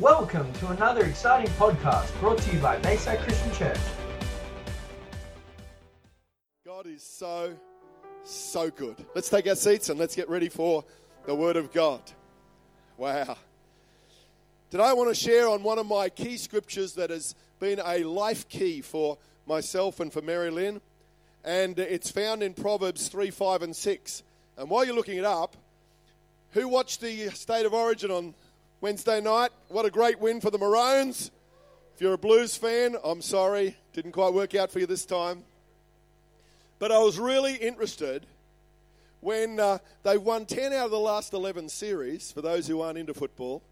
Welcome to another exciting podcast brought to you by Bayside Christian Church. God is so, so good. Let's take our seats and let's get ready for the Word of God. Wow. Today I want to share on one of my key scriptures that has been a life key for myself and for Marilyn. And it's found in Proverbs 3, 5, and 6. And while you're looking it up, who watched the State of Origin on Wednesday night? What a great win for the Maroons. If you're a Blues fan, I'm sorry. Didn't quite work out for you this time. But I was really interested when uh, they won 10 out of the last 11 series, for those who aren't into football.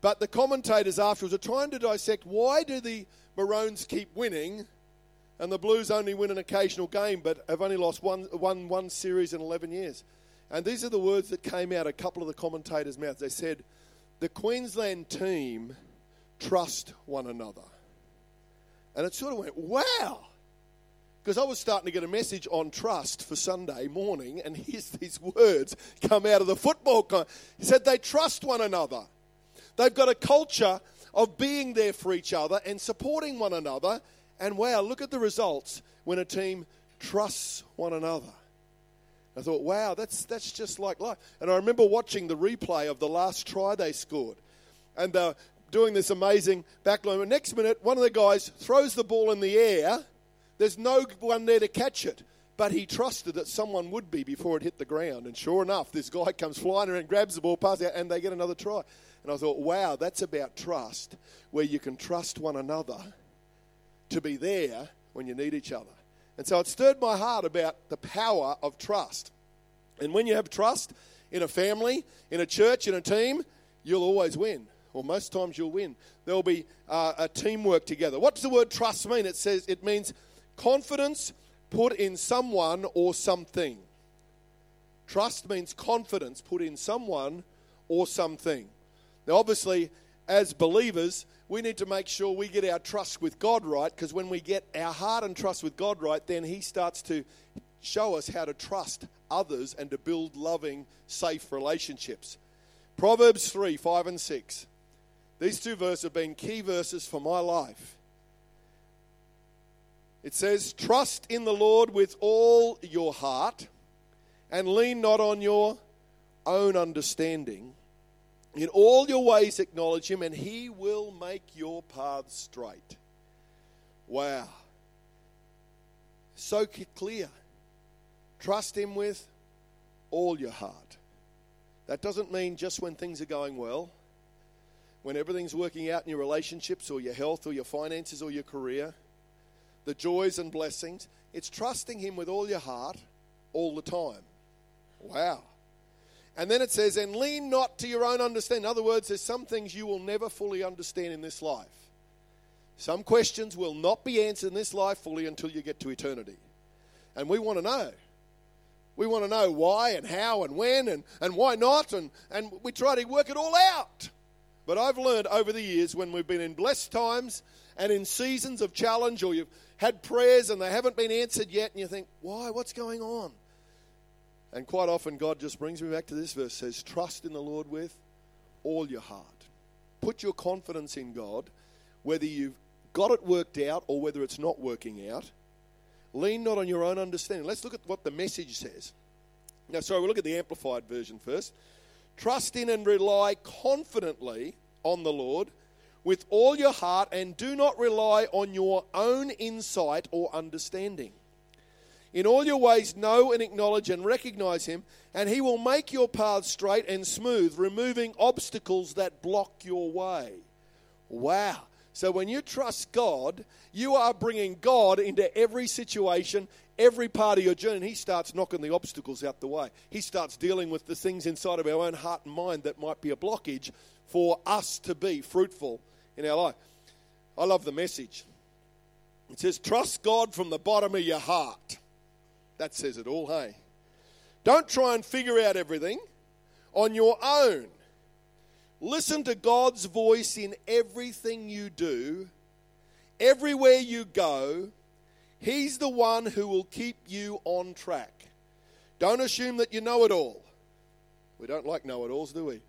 But the commentators afterwards are trying to dissect why do the Maroons keep winning and the Blues only win an occasional game but have only lost one, one, one series in 11 years. And these are the words that came out a couple of the commentators' mouths. They said, the Queensland team trust one another. And it sort of went, wow. Because I was starting to get a message on trust for Sunday morning, and here's these words come out of the football. Con- he said they trust one another. They've got a culture of being there for each other and supporting one another. And wow, look at the results when a team trusts one another. I thought, wow, that's, that's just like life. And I remember watching the replay of the last try they scored. And uh, doing this amazing backline. Next minute, one of the guys throws the ball in the air there's no one there to catch it. But he trusted that someone would be before it hit the ground. And sure enough, this guy comes flying around, grabs the ball, passes out, and they get another try. And I thought, wow, that's about trust, where you can trust one another to be there when you need each other. And so it stirred my heart about the power of trust. And when you have trust in a family, in a church, in a team, you'll always win or most times you'll win. There'll be uh, a teamwork together. What does the word trust mean? It says it means Confidence put in someone or something. Trust means confidence put in someone or something. Now, obviously, as believers, we need to make sure we get our trust with God right because when we get our heart and trust with God right, then He starts to show us how to trust others and to build loving, safe relationships. Proverbs 3 5 and 6. These two verses have been key verses for my life. It says, Trust in the Lord with all your heart and lean not on your own understanding. In all your ways acknowledge him, and he will make your paths straight. Wow. So clear. Trust him with all your heart. That doesn't mean just when things are going well, when everything's working out in your relationships or your health or your finances or your career the joys and blessings. It's trusting Him with all your heart all the time. Wow. And then it says, and lean not to your own understanding. In other words, there's some things you will never fully understand in this life. Some questions will not be answered in this life fully until you get to eternity. And we want to know. We want to know why and how and when and, and why not. And, and we try to work it all out. But I've learned over the years when we've been in blessed times and in seasons of challenge or you've had prayers and they haven't been answered yet, and you think, why? What's going on? And quite often, God just brings me back to this verse says, Trust in the Lord with all your heart. Put your confidence in God, whether you've got it worked out or whether it's not working out. Lean not on your own understanding. Let's look at what the message says. Now, sorry, we'll look at the Amplified version first. Trust in and rely confidently on the Lord with all your heart and do not rely on your own insight or understanding. In all your ways, know and acknowledge and recognize Him, and He will make your path straight and smooth, removing obstacles that block your way. Wow. So when you trust God, you are bringing God into every situation, every part of your journey, and He starts knocking the obstacles out the way. He starts dealing with the things inside of our own heart and mind that might be a blockage for us to be fruitful in our life. I love the message. It says, Trust God from the bottom of your heart. That says it all, hey? Don't try and figure out everything on your own. Listen to God's voice in everything you do, everywhere you go. He's the one who will keep you on track. Don't assume that you know it all. We don't like know it alls, do we?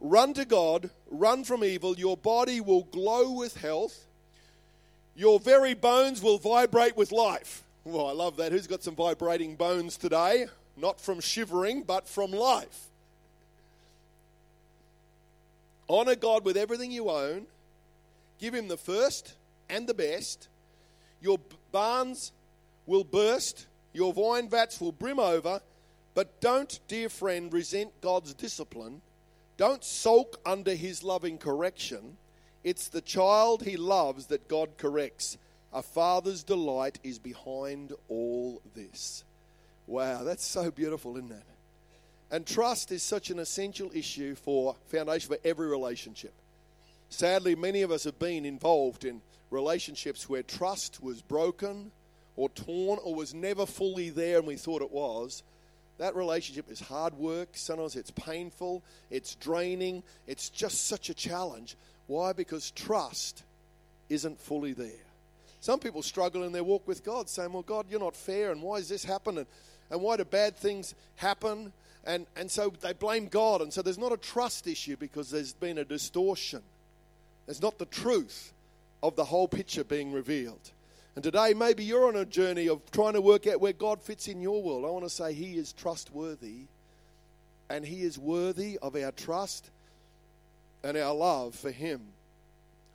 Run to God, run from evil. Your body will glow with health. Your very bones will vibrate with life. Oh, I love that. Who's got some vibrating bones today? Not from shivering, but from life. Honor God with everything you own. Give Him the first and the best. Your barns will burst, your wine vats will brim over. But don't, dear friend, resent God's discipline. Don't sulk under His loving correction. It's the child He loves that God corrects. A father's delight is behind all this. Wow, that's so beautiful, isn't it? And trust is such an essential issue for foundation for every relationship. Sadly, many of us have been involved in relationships where trust was broken or torn or was never fully there and we thought it was. That relationship is hard work. Sometimes it's painful, it's draining, it's just such a challenge. Why? Because trust isn't fully there. Some people struggle in their walk with God, saying, Well, God, you're not fair, and why is this happening? And, why do bad things happen? And, and so they blame God. And so there's not a trust issue because there's been a distortion. There's not the truth of the whole picture being revealed. And today, maybe you're on a journey of trying to work out where God fits in your world. I want to say He is trustworthy, and He is worthy of our trust and our love for Him.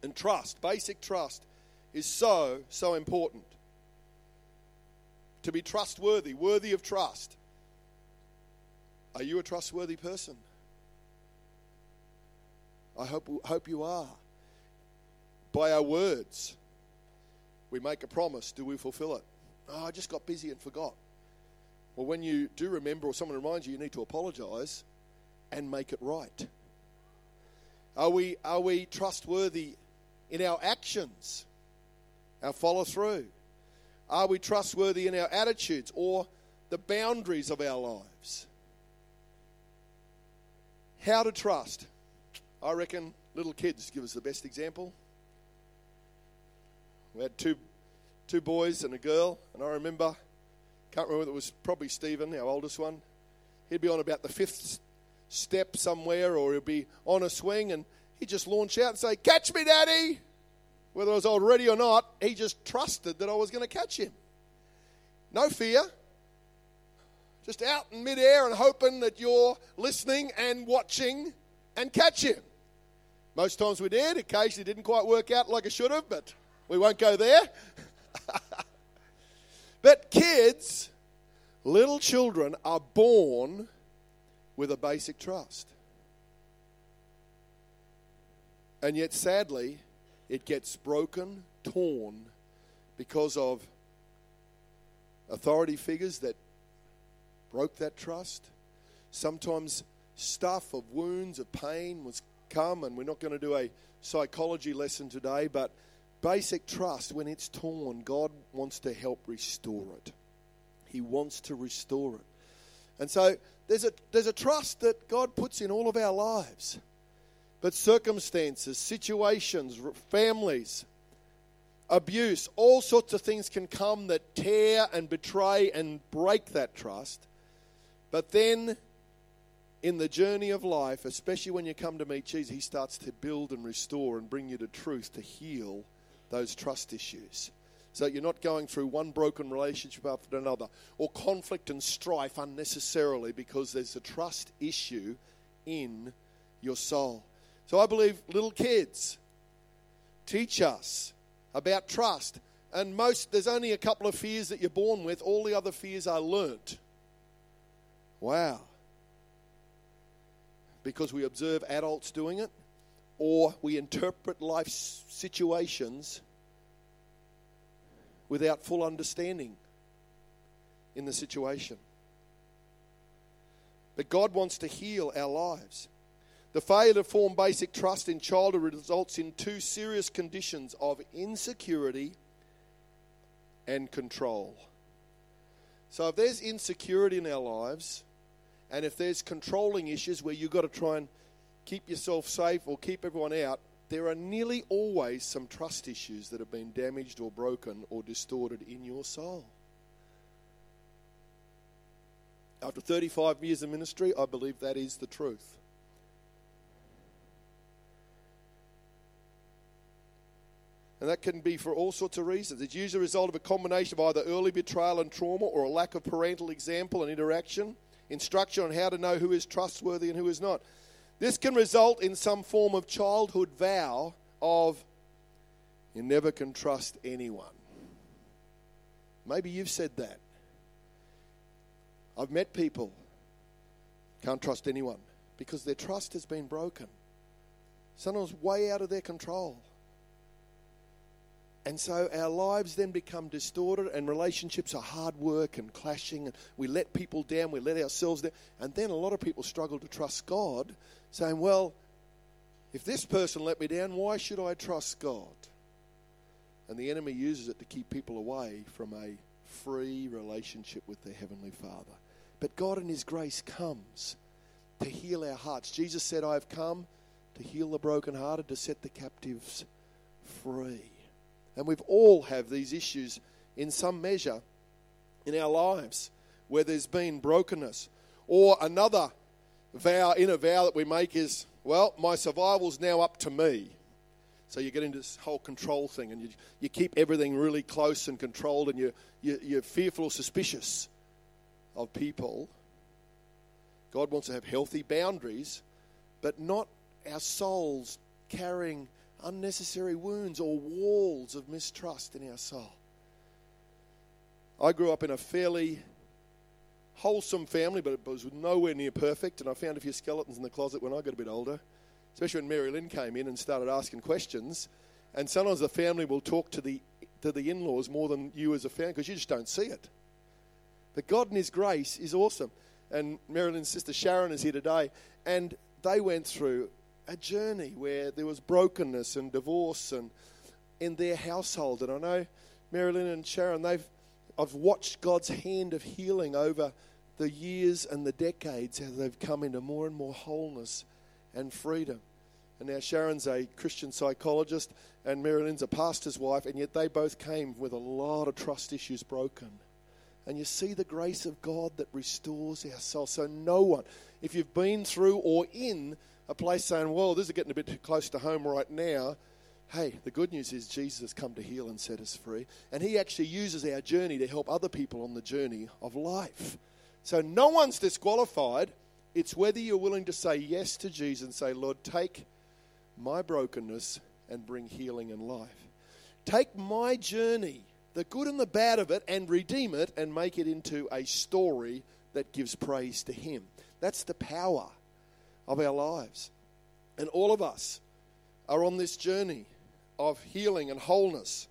And trust, basic trust, is so, so important. To be trustworthy, worthy of trust. Are you a trustworthy person? I hope, hope you are. By our words, we make a promise. Do we fulfill it? Oh, I just got busy and forgot. Well, when you do remember or someone reminds you, you need to apologize and make it right. Are we, are we trustworthy in our actions, our follow through? Are we trustworthy in our attitudes or the boundaries of our lives? How to trust. I reckon little kids give us the best example. We had two, two boys and a girl, and I remember, can't remember, it was probably Stephen, our oldest one. He'd be on about the fifth step somewhere, or he'd be on a swing, and he'd just launch out and say, Catch me, Daddy! Whether I was already or not, he just trusted that I was going to catch him. No fear. Just out in midair and hoping that you're listening and watching and catch him. Most times we did. Occasionally didn't quite work out like I should have, but we won't go there. but kids, little children, are born with a basic trust. And yet, sadly, it gets broken, torn, because of authority figures that broke that trust. Sometimes stuff of wounds, of pain was come, and we're not going to do a psychology lesson today, but basic trust, when it's torn, God wants to help restore it. He wants to restore it. And so there's a, there's a trust that God puts in all of our lives. But circumstances, situations, families, abuse, all sorts of things can come that tear and betray and break that trust. But then in the journey of life, especially when you come to meet Jesus, He starts to build and restore and bring you to truth to heal those trust issues. So you're not going through one broken relationship after another or conflict and strife unnecessarily because there's a trust issue in your soul. So I believe little kids teach us about trust. And most, there's only a couple of fears that you're born with, all the other fears are learnt. Wow. Because we observe adults doing it, or we interpret life situations without full understanding in the situation. But God wants to heal our lives. The failure to form basic trust in childhood results in two serious conditions of insecurity and control. So, if there's insecurity in our lives, and if there's controlling issues where you've got to try and keep yourself safe or keep everyone out, there are nearly always some trust issues that have been damaged or broken or distorted in your soul. After 35 years of ministry, I believe that is the truth. And that can be for all sorts of reasons. It's usually a result of a combination of either early betrayal and trauma or a lack of parental example and interaction, instruction on how to know who is trustworthy and who is not. This can result in some form of childhood vow of you never can trust anyone. Maybe you've said that. I've met people can't trust anyone because their trust has been broken. Sometimes way out of their control. And so our lives then become distorted, and relationships are hard work and clashing, and we let people down, we let ourselves down. And then a lot of people struggle to trust God, saying, Well, if this person let me down, why should I trust God? And the enemy uses it to keep people away from a free relationship with their Heavenly Father. But God, in His grace, comes to heal our hearts. Jesus said, I have come to heal the brokenhearted, to set the captives free. And we've all have these issues in some measure in our lives where there's been brokenness. Or another vow, in a vow that we make is, well, my survival's now up to me. So you get into this whole control thing and you, you keep everything really close and controlled and you, you, you're fearful or suspicious of people. God wants to have healthy boundaries, but not our souls carrying unnecessary wounds or walls of mistrust in our soul. I grew up in a fairly wholesome family, but it was nowhere near perfect, and I found a few skeletons in the closet when I got a bit older, especially when Marilyn came in and started asking questions. And sometimes the family will talk to the to the in-laws more than you as a family because you just don't see it. But God in His grace is awesome. And Marilyn's sister Sharon is here today, and they went through a journey where there was brokenness and divorce and in their household. And I know Marilyn and Sharon, they've I've watched God's hand of healing over the years and the decades as they've come into more and more wholeness and freedom. And now Sharon's a Christian psychologist and Marilyn's a pastor's wife, and yet they both came with a lot of trust issues broken. And you see the grace of God that restores our soul. So, no one, if you've been through or in a place saying, well, this is getting a bit too close to home right now. Hey, the good news is Jesus has come to heal and set us free. And he actually uses our journey to help other people on the journey of life. So no one's disqualified. It's whether you're willing to say yes to Jesus and say, Lord, take my brokenness and bring healing and life. Take my journey, the good and the bad of it, and redeem it and make it into a story that gives praise to him. That's the power of our lives. And all of us are on this journey of healing and wholeness.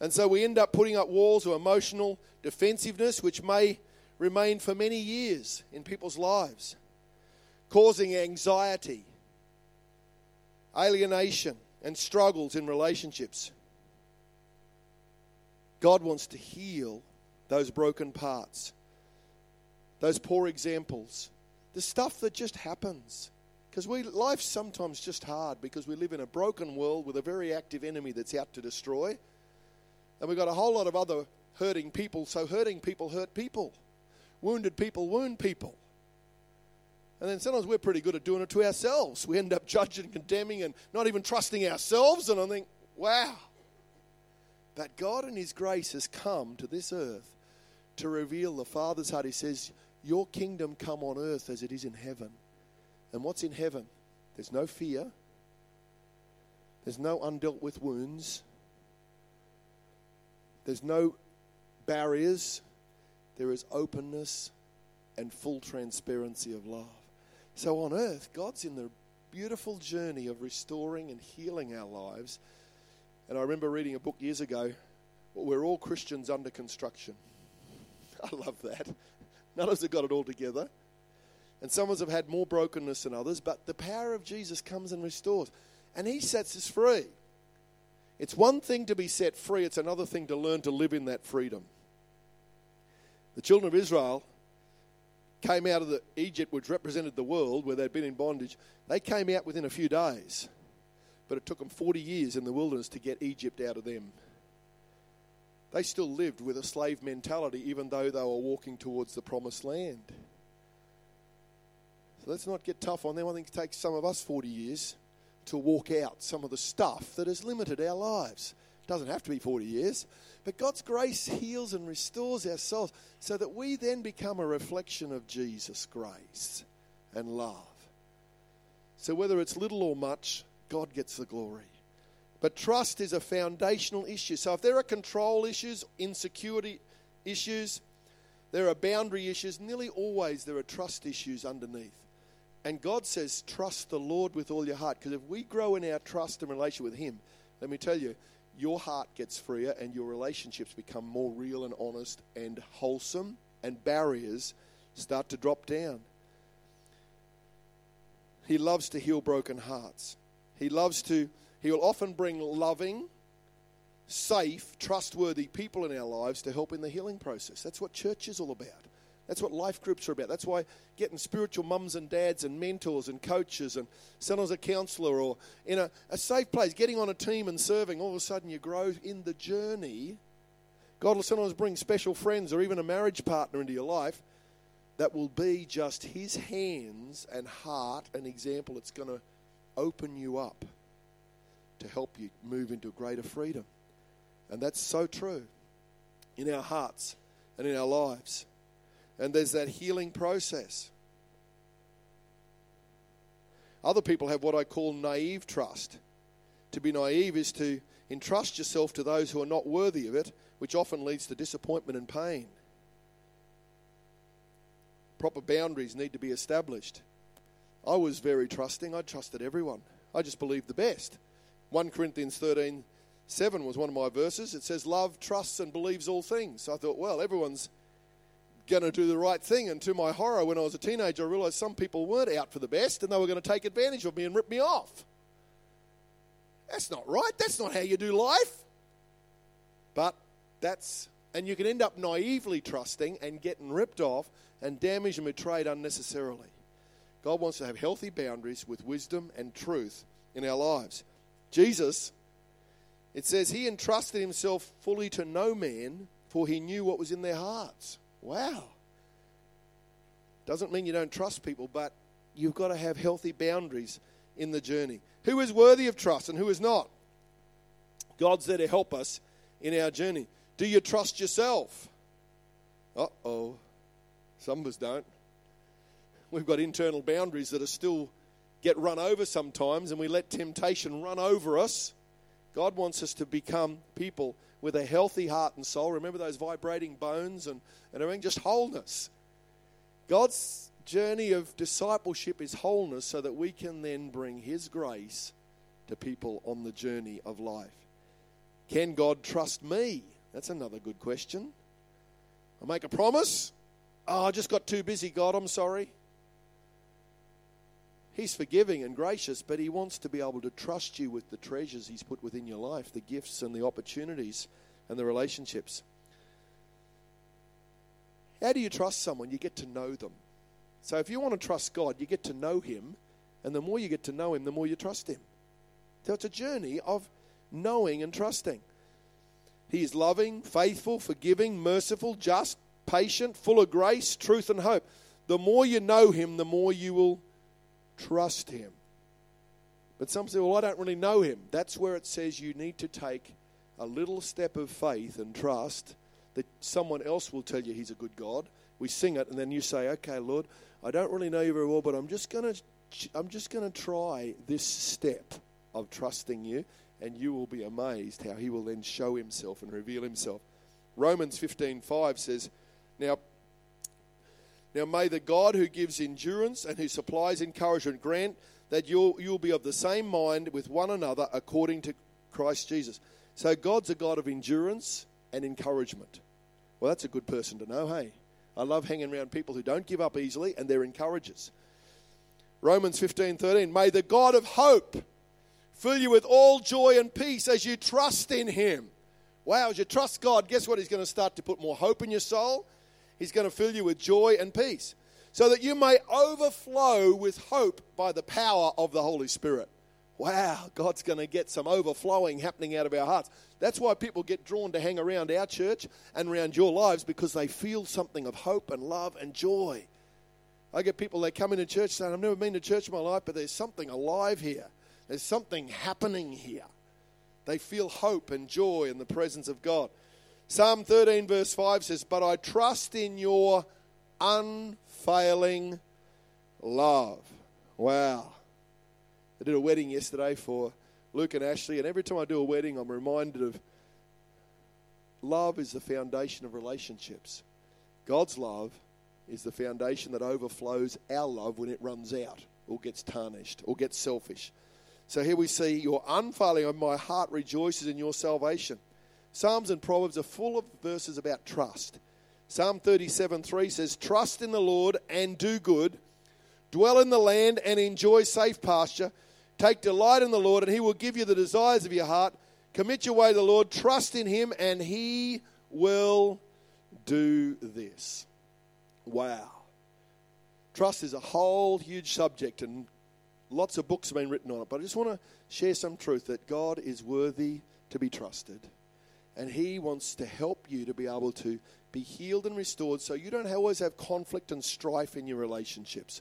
And so we end up putting up walls of emotional defensiveness, which may remain for many years in people's lives, causing anxiety, alienation, and struggles in relationships. God wants to heal those broken parts, those poor examples, the stuff that just happens. Because we life's sometimes just hard because we live in a broken world with a very active enemy that's out to destroy. And we've got a whole lot of other hurting people, so hurting people hurt people. Wounded people wound people. And then sometimes we're pretty good at doing it to ourselves. We end up judging, condemning, and not even trusting ourselves. And I think, wow. But God in His grace has come to this earth to reveal the Father's heart. He says, your kingdom come on earth as it is in heaven. And what's in heaven? There's no fear, there's no undealt with wounds, there's no barriers, there is openness and full transparency of love. So on earth, God's in the beautiful journey of restoring and healing our lives. And I remember reading a book years ago, We're All Christians Under Construction. I love that. None of us have got it all together. And some of us have had more brokenness than others, but the power of Jesus comes and restores. And he sets us free. It's one thing to be set free, it's another thing to learn to live in that freedom. The children of Israel came out of the Egypt, which represented the world where they'd been in bondage. They came out within a few days, but it took them 40 years in the wilderness to get Egypt out of them. They still lived with a slave mentality, even though they were walking towards the promised land. So let's not get tough on them. I think it takes some of us 40 years to walk out some of the stuff that has limited our lives. It doesn't have to be 40 years, but God's grace heals and restores our souls so that we then become a reflection of Jesus' grace and love. So whether it's little or much, God gets the glory. But trust is a foundational issue. So if there are control issues, insecurity issues, there are boundary issues, nearly always there are trust issues underneath. And God says, trust the Lord with all your heart. Because if we grow in our trust and relation with Him, let me tell you, your heart gets freer and your relationships become more real and honest and wholesome, and barriers start to drop down. He loves to heal broken hearts. He loves to, He will often bring loving, safe, trustworthy people in our lives to help in the healing process. That's what church is all about. That's what life groups are about. That's why getting spiritual mums and dads and mentors and coaches and sometimes a counselor or in a, a safe place, getting on a team and serving, all of a sudden you grow in the journey. God will sometimes bring special friends or even a marriage partner into your life that will be just His hands and heart and example that's going to open you up to help you move into greater freedom. And that's so true in our hearts and in our lives. And there's that healing process. Other people have what I call naive trust. To be naive is to entrust yourself to those who are not worthy of it, which often leads to disappointment and pain. Proper boundaries need to be established. I was very trusting. I trusted everyone. I just believed the best. 1 Corinthians 13 7 was one of my verses. It says, Love trusts and believes all things. So I thought, well, everyone's going to do the right thing. And to my horror, when I was a teenager, I realized some people weren't out for the best and they were going to take advantage of me and rip me off. That's not right. That's not how you do life. But that's, and you can end up naively trusting and getting ripped off and damaged and betrayed unnecessarily. God wants to have healthy boundaries with wisdom and truth in our lives. Jesus, it says, he entrusted himself fully to no man, for he knew what was in their hearts. Wow. Doesn't mean you don't trust people, but you've got to have healthy boundaries in the journey. Who is worthy of trust and who is not? God's there to help us in our journey. Do you trust yourself? Uh oh. Some of us don't. We've got internal boundaries that are still get run over sometimes, and we let temptation run over us. God wants us to become people with a healthy heart and soul. Remember those vibrating bones and, and everything? Just wholeness. God's journey of discipleship is wholeness so that we can then bring His grace to people on the journey of life. Can God trust me? That's another good question. I make a promise. Oh, I just got too busy, God, I'm sorry. He's forgiving and gracious, but He wants to be able to trust you with the treasures He's put within your life, the gifts and the opportunities and the relationships. How do you trust someone? You get to know them. So if you want to trust God, you get to know Him, and the more you get to know Him, the more you trust Him. So it's a journey of knowing and trusting. He is loving, faithful, forgiving, merciful, just, patient, full of grace, truth, and hope. The more you know Him, the more you will trust him. But some say, well, I don't really know him. That's where it says you need to take a little step of faith and trust that someone else will tell you he's a good God. We sing it, and then you say, okay, Lord, I don't really know you very well, but I'm just going to. I'm just going to try this step of trusting you, and you will be amazed how he will then show himself and reveal himself. Romans 15:5 says, "Now now may the God who gives endurance and who supplies encouragement grant that you'll, you'll be of the same mind with one another according to Christ Jesus. So God's a God of endurance and encouragement. Well, that's a good person to know, hey? I love hanging around people who don't give up easily and they're encouragers. Romans 15 13. May the God of hope fill you with all joy and peace as you trust in him. Wow, as you trust God, guess what? He's going to start to put more hope in your soul He's going to fill you with joy and peace, so that you may overflow with hope by the power of the Holy Spirit. Wow, God's going to get some overflowing happening out of our hearts. That's why people get drawn to hang around our church and around your lives because they feel something of hope and love and joy. I get people that come into church saying, I've never been to church in my life, but there's something alive here. There's something happening here. They feel hope and joy in the presence of God. Psalm 13, verse 5 says, But I trust in your unfailing love. Wow. I did a wedding yesterday for Luke and Ashley, and every time I do a wedding, I'm reminded of love is the foundation of relationships. God's love is the foundation that overflows our love when it runs out or gets tarnished or gets selfish. So here we see your unfailing, and my heart rejoices in your salvation. Psalms and Proverbs are full of verses about trust. Psalm 37 3 says, Trust in the Lord and do good, dwell in the land and enjoy safe pasture. Take delight in the Lord, and he will give you the desires of your heart. Commit your way to the Lord, trust in him, and he will do this. Wow. Trust is a whole huge subject, and lots of books have been written on it. But I just want to share some truth that God is worthy to be trusted. And He wants to help you to be able to be healed and restored so you don't always have conflict and strife in your relationships.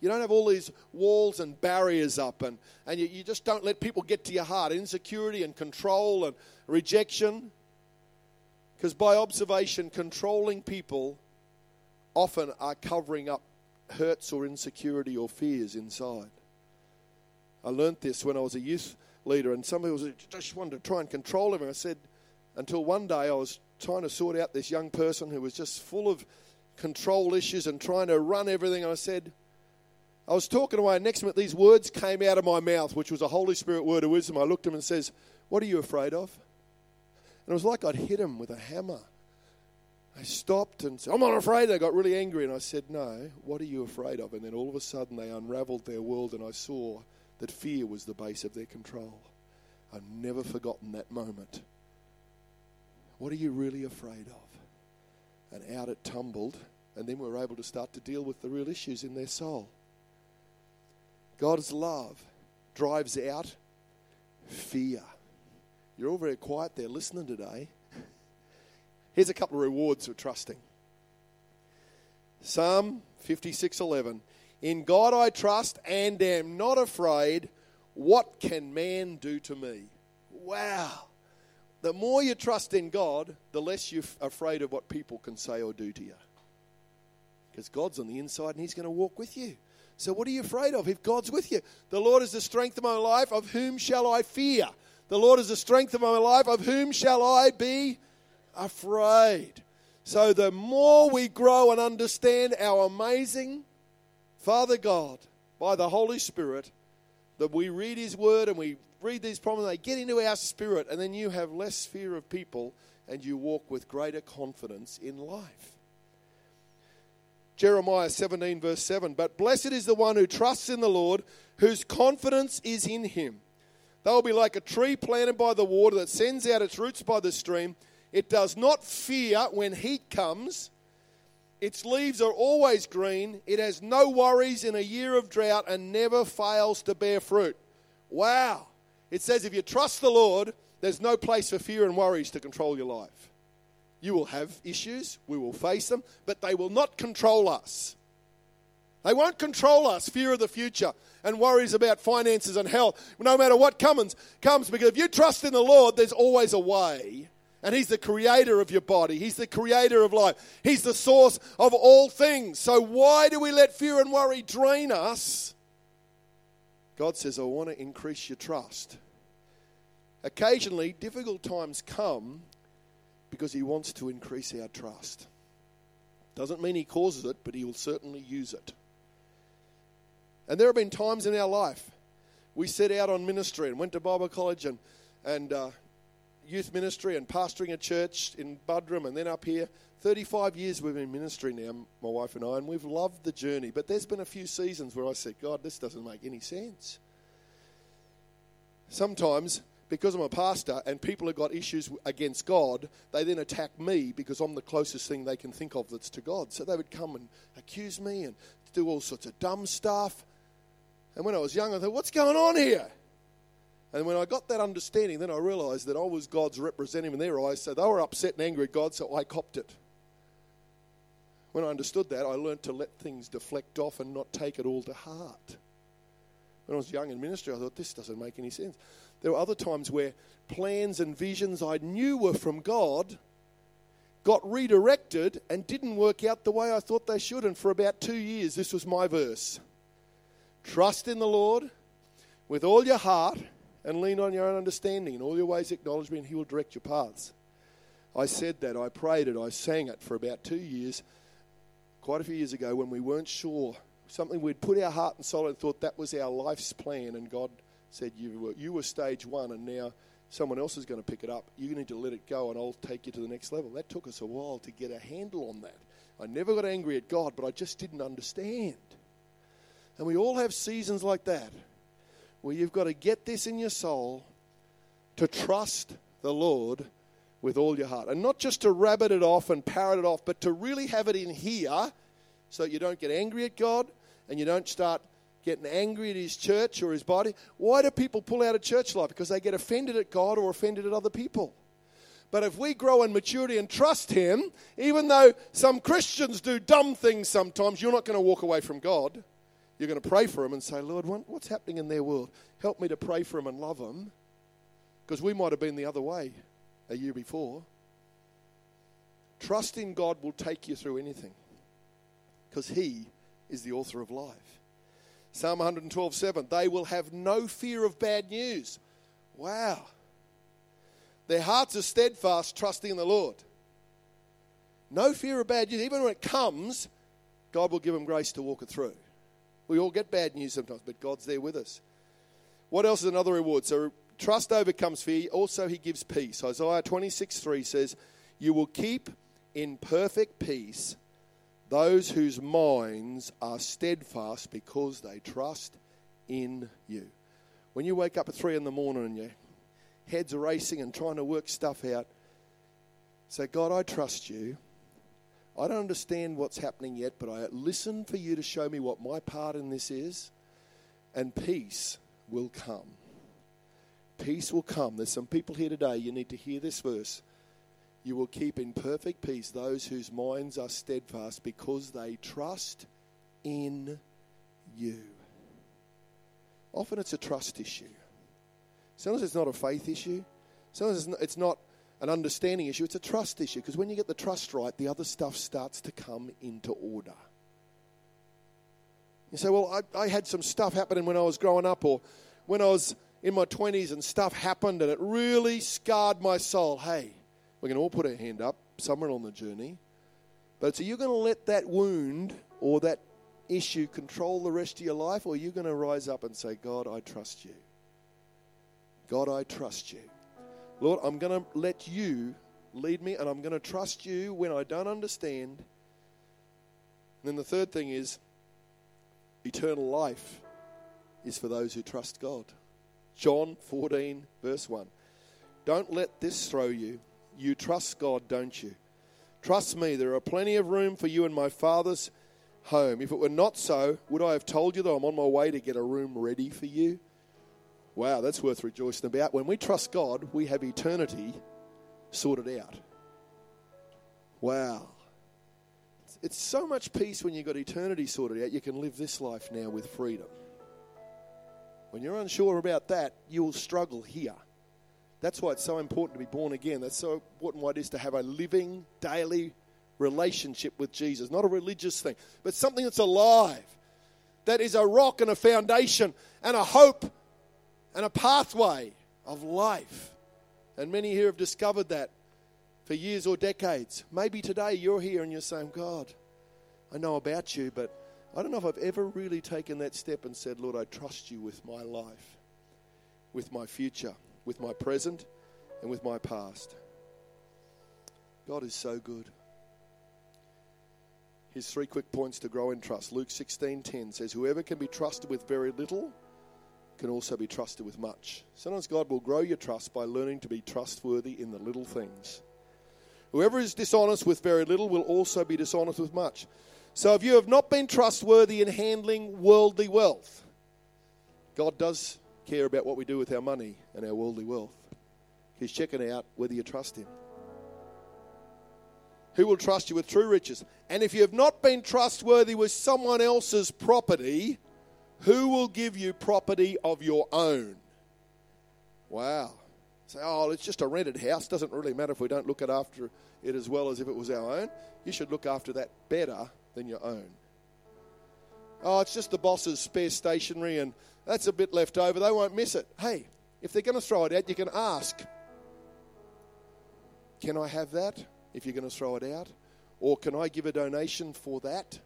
You don't have all these walls and barriers up, and, and you, you just don't let people get to your heart. Insecurity and control and rejection. Because by observation, controlling people often are covering up hurts or insecurity or fears inside. I learnt this when I was a youth leader, and some people just wanted to try and control him. And I said, until one day I was trying to sort out this young person who was just full of control issues and trying to run everything. I said, I was talking away, and next minute these words came out of my mouth, which was a Holy Spirit word of wisdom. I looked at him and says, What are you afraid of? And it was like I'd hit him with a hammer. I stopped and said, I'm not afraid. They got really angry. And I said, No, what are you afraid of? And then all of a sudden they unraveled their world, and I saw that fear was the base of their control. I've never forgotten that moment. What are you really afraid of? And out it tumbled, and then we were able to start to deal with the real issues in their soul. God's love drives out fear. You're all very quiet there listening today. Here's a couple of rewards for trusting. Psalm 56:11 In God I trust and am not afraid. What can man do to me? Wow. The more you trust in God, the less you're afraid of what people can say or do to you. Because God's on the inside and He's going to walk with you. So, what are you afraid of if God's with you? The Lord is the strength of my life. Of whom shall I fear? The Lord is the strength of my life. Of whom shall I be afraid? So, the more we grow and understand our amazing Father God by the Holy Spirit, that we read His Word and we read these promises, they get into our spirit, and then you have less fear of people and you walk with greater confidence in life. Jeremiah 17, verse 7 But blessed is the one who trusts in the Lord, whose confidence is in him. They will be like a tree planted by the water that sends out its roots by the stream. It does not fear when heat comes. Its leaves are always green. It has no worries in a year of drought and never fails to bear fruit. Wow. It says if you trust the Lord, there's no place for fear and worries to control your life. You will have issues, we will face them, but they will not control us. They won't control us, fear of the future and worries about finances and health. No matter what comes, comes because if you trust in the Lord, there's always a way. And He's the creator of your body. He's the creator of life. He's the source of all things. So why do we let fear and worry drain us? God says, I want to increase your trust. Occasionally, difficult times come because He wants to increase our trust. Doesn't mean He causes it, but He will certainly use it. And there have been times in our life we set out on ministry and went to Bible college and, and uh, youth ministry and pastoring a church in Buderim and then up here. 35 years we've been in ministry now, my wife and I, and we've loved the journey. But there's been a few seasons where I said, God, this doesn't make any sense. Sometimes, because I'm a pastor and people have got issues against God, they then attack me because I'm the closest thing they can think of that's to God. So they would come and accuse me and do all sorts of dumb stuff. And when I was young, I thought, what's going on here? And when I got that understanding, then I realized that I was God's representative in their eyes. So they were upset and angry at God, so I copped it. When I understood that, I learned to let things deflect off and not take it all to heart. When I was young in ministry, I thought, this doesn't make any sense. There were other times where plans and visions I knew were from God got redirected and didn't work out the way I thought they should. And for about two years, this was my verse Trust in the Lord with all your heart and lean on your own understanding. In all your ways, acknowledge me, and He will direct your paths. I said that, I prayed it, I sang it for about two years, quite a few years ago, when we weren't sure. Something we'd put our heart and soul and thought that was our life's plan, and God said, You were, you were stage one, and now someone else is going to pick it up. You need to let it go, and I'll take you to the next level. That took us a while to get a handle on that. I never got angry at God, but I just didn't understand. And we all have seasons like that where you've got to get this in your soul to trust the Lord with all your heart. And not just to rabbit it off and parrot it off, but to really have it in here so that you don't get angry at God and you don't start getting angry at his church or his body. Why do people pull out of church life? Because they get offended at God or offended at other people. But if we grow in maturity and trust him, even though some Christians do dumb things sometimes, you're not going to walk away from God. You're going to pray for them and say, Lord, what's happening in their world? Help me to pray for them and love them. Because we might have been the other way a year before. Trust in God will take you through anything because He is the author of life. Psalm 112 7 They will have no fear of bad news. Wow. Their hearts are steadfast, trusting in the Lord. No fear of bad news. Even when it comes, God will give them grace to walk it through. We all get bad news sometimes, but God's there with us. What else is another reward? So trust overcomes fear. Also, he gives peace. Isaiah 26 3 says, You will keep in perfect peace those whose minds are steadfast because they trust in you. When you wake up at three in the morning and your head's are racing and trying to work stuff out, say, God, I trust you. I don't understand what's happening yet, but I listen for you to show me what my part in this is, and peace will come. Peace will come. There's some people here today, you need to hear this verse. You will keep in perfect peace those whose minds are steadfast because they trust in you. Often it's a trust issue. Sometimes it's not a faith issue. Sometimes it's not an understanding issue. It's a trust issue because when you get the trust right, the other stuff starts to come into order. You say, Well, I, I had some stuff happening when I was growing up or when I was in my 20s and stuff happened and it really scarred my soul. Hey, going to all put our hand up somewhere on the journey. But so you're going to let that wound or that issue control the rest of your life, or are you're going to rise up and say, God, I trust you. God, I trust you. Lord, I'm going to let you lead me, and I'm going to trust you when I don't understand. And then the third thing is eternal life is for those who trust God. John 14, verse 1. Don't let this throw you. You trust God, don't you? Trust me, there are plenty of room for you in my Father's home. If it were not so, would I have told you that I'm on my way to get a room ready for you? Wow, that's worth rejoicing about. When we trust God, we have eternity sorted out. Wow. It's so much peace when you've got eternity sorted out, you can live this life now with freedom. When you're unsure about that, you'll struggle here. That's why it's so important to be born again. That's so important why it is to have a living, daily relationship with Jesus. Not a religious thing, but something that's alive. That is a rock and a foundation and a hope and a pathway of life. And many here have discovered that for years or decades. Maybe today you're here and you're saying, God, I know about you, but I don't know if I've ever really taken that step and said, Lord, I trust you with my life, with my future with my present and with my past. God is so good. Here's three quick points to grow in trust. Luke 16:10 says, "Whoever can be trusted with very little can also be trusted with much." Sometimes God will grow your trust by learning to be trustworthy in the little things. Whoever is dishonest with very little will also be dishonest with much. So if you have not been trustworthy in handling worldly wealth, God does care about what we do with our money and our worldly wealth. He's checking out whether you trust Him. Who will trust you with true riches? And if you have not been trustworthy with someone else's property, Who will give you property of your own? Wow. Say, oh, it's just a rented house. Doesn't really matter if we don't look at after it as well as if it was our own. You should look after that better than your own. Oh, it's just the boss's spare stationery and that's a bit left over. They won't miss it. Hey, if they're going to throw it out, you can ask, Can I have that if you're going to throw it out? Or can I give a donation for that?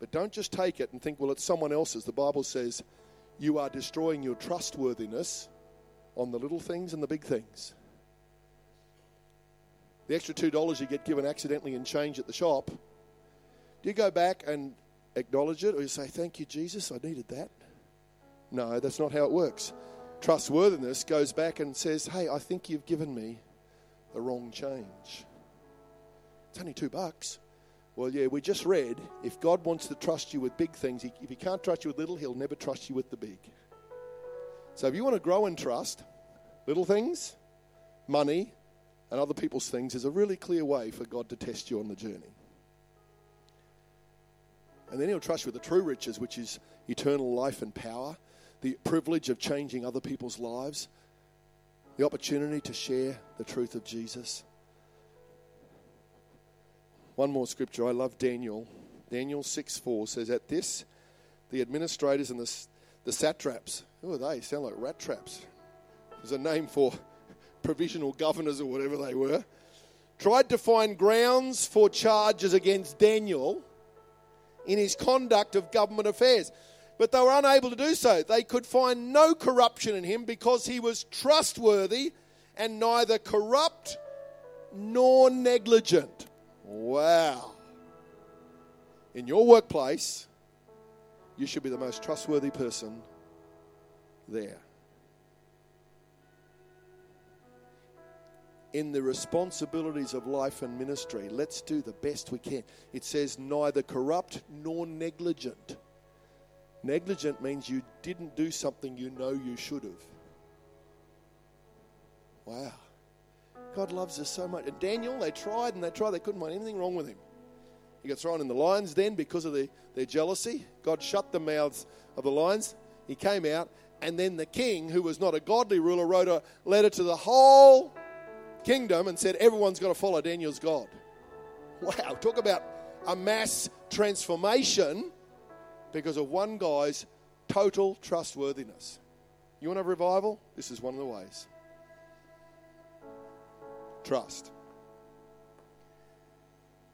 But don't just take it and think, well, it's someone else's. The Bible says you are destroying your trustworthiness on the little things and the big things. The extra $2 you get given accidentally in change at the shop, do you go back and acknowledge it or you say, Thank you, Jesus, I needed that? No, that's not how it works. Trustworthiness goes back and says, Hey, I think you've given me the wrong change. It's only two bucks. Well, yeah, we just read if God wants to trust you with big things, if He can't trust you with little, He'll never trust you with the big. So if you want to grow in trust, little things, money, and other people's things is a really clear way for God to test you on the journey. And then He'll trust you with the true riches, which is eternal life and power, the privilege of changing other people's lives, the opportunity to share the truth of Jesus. One more scripture. I love Daniel. Daniel 6 4 says, At this, the administrators and the, the satraps, who are they? Sound like rat traps. There's a name for provisional governors or whatever they were. Tried to find grounds for charges against Daniel in his conduct of government affairs but they were unable to do so. They could find no corruption in him because he was trustworthy and neither corrupt nor negligent. Wow. In your workplace, you should be the most trustworthy person there. in the responsibilities of life and ministry, let's do the best we can. It says, neither corrupt nor negligent. Negligent means you didn't do something you know you should have. Wow. God loves us so much. And Daniel, they tried and they tried, they couldn't find anything wrong with him. He got thrown in the lions then because of the, their jealousy. God shut the mouths of the lions. He came out, and then the king, who was not a godly ruler, wrote a letter to the whole kingdom and said, Everyone's got to follow Daniel's God. Wow, talk about a mass transformation because of one guy's total trustworthiness. You want a revival? This is one of the ways. Trust.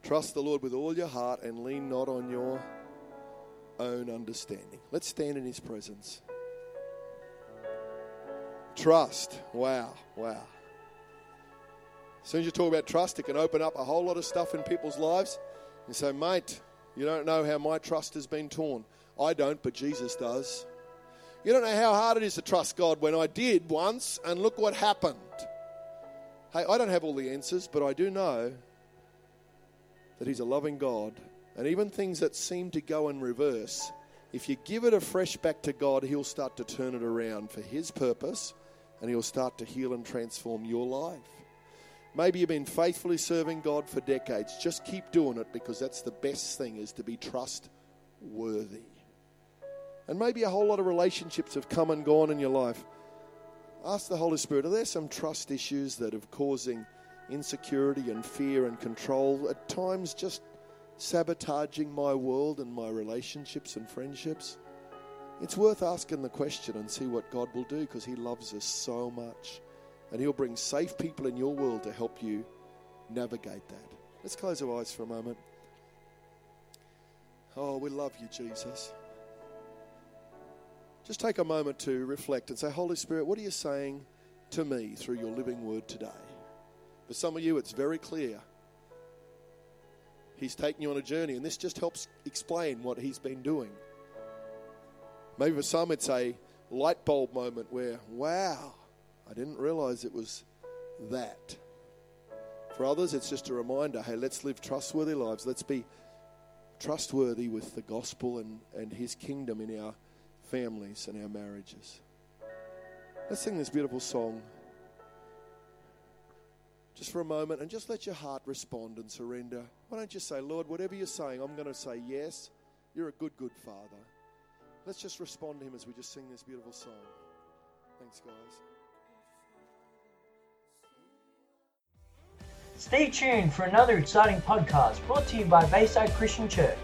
Trust the Lord with all your heart and lean not on your own understanding. Let's stand in His presence. Trust. Wow, wow. As soon as you talk about trust, it can open up a whole lot of stuff in people's lives. You say, mate, you don't know how my trust has been torn. I don't, but Jesus does. You don't know how hard it is to trust God when I did once, and look what happened. Hey, I don't have all the answers, but I do know that He's a loving God. And even things that seem to go in reverse, if you give it a fresh back to God, He'll start to turn it around for His purpose and He'll start to heal and transform your life. Maybe you've been faithfully serving God for decades. Just keep doing it because that's the best thing is to be trustworthy. And maybe a whole lot of relationships have come and gone in your life. Ask the Holy Spirit, are there some trust issues that are causing insecurity and fear and control, at times just sabotaging my world and my relationships and friendships? It's worth asking the question and see what God will do because He loves us so much. And He'll bring safe people in your world to help you navigate that. Let's close our eyes for a moment. Oh, we love you, Jesus. Just take a moment to reflect and say, Holy Spirit, what are you saying to me through your living word today? For some of you, it's very clear. He's taking you on a journey, and this just helps explain what he's been doing. Maybe for some, it's a light bulb moment where, wow, I didn't realize it was that. For others, it's just a reminder hey, let's live trustworthy lives. Let's be trustworthy with the gospel and, and his kingdom in our families and our marriages. Let's sing this beautiful song just for a moment and just let your heart respond and surrender. Why don't you say, Lord, whatever you're saying, I'm going to say yes. You're a good, good Father. Let's just respond to Him as we just sing this beautiful song. Thanks, guys. Stay tuned for another exciting podcast brought to you by Bayside Christian Church.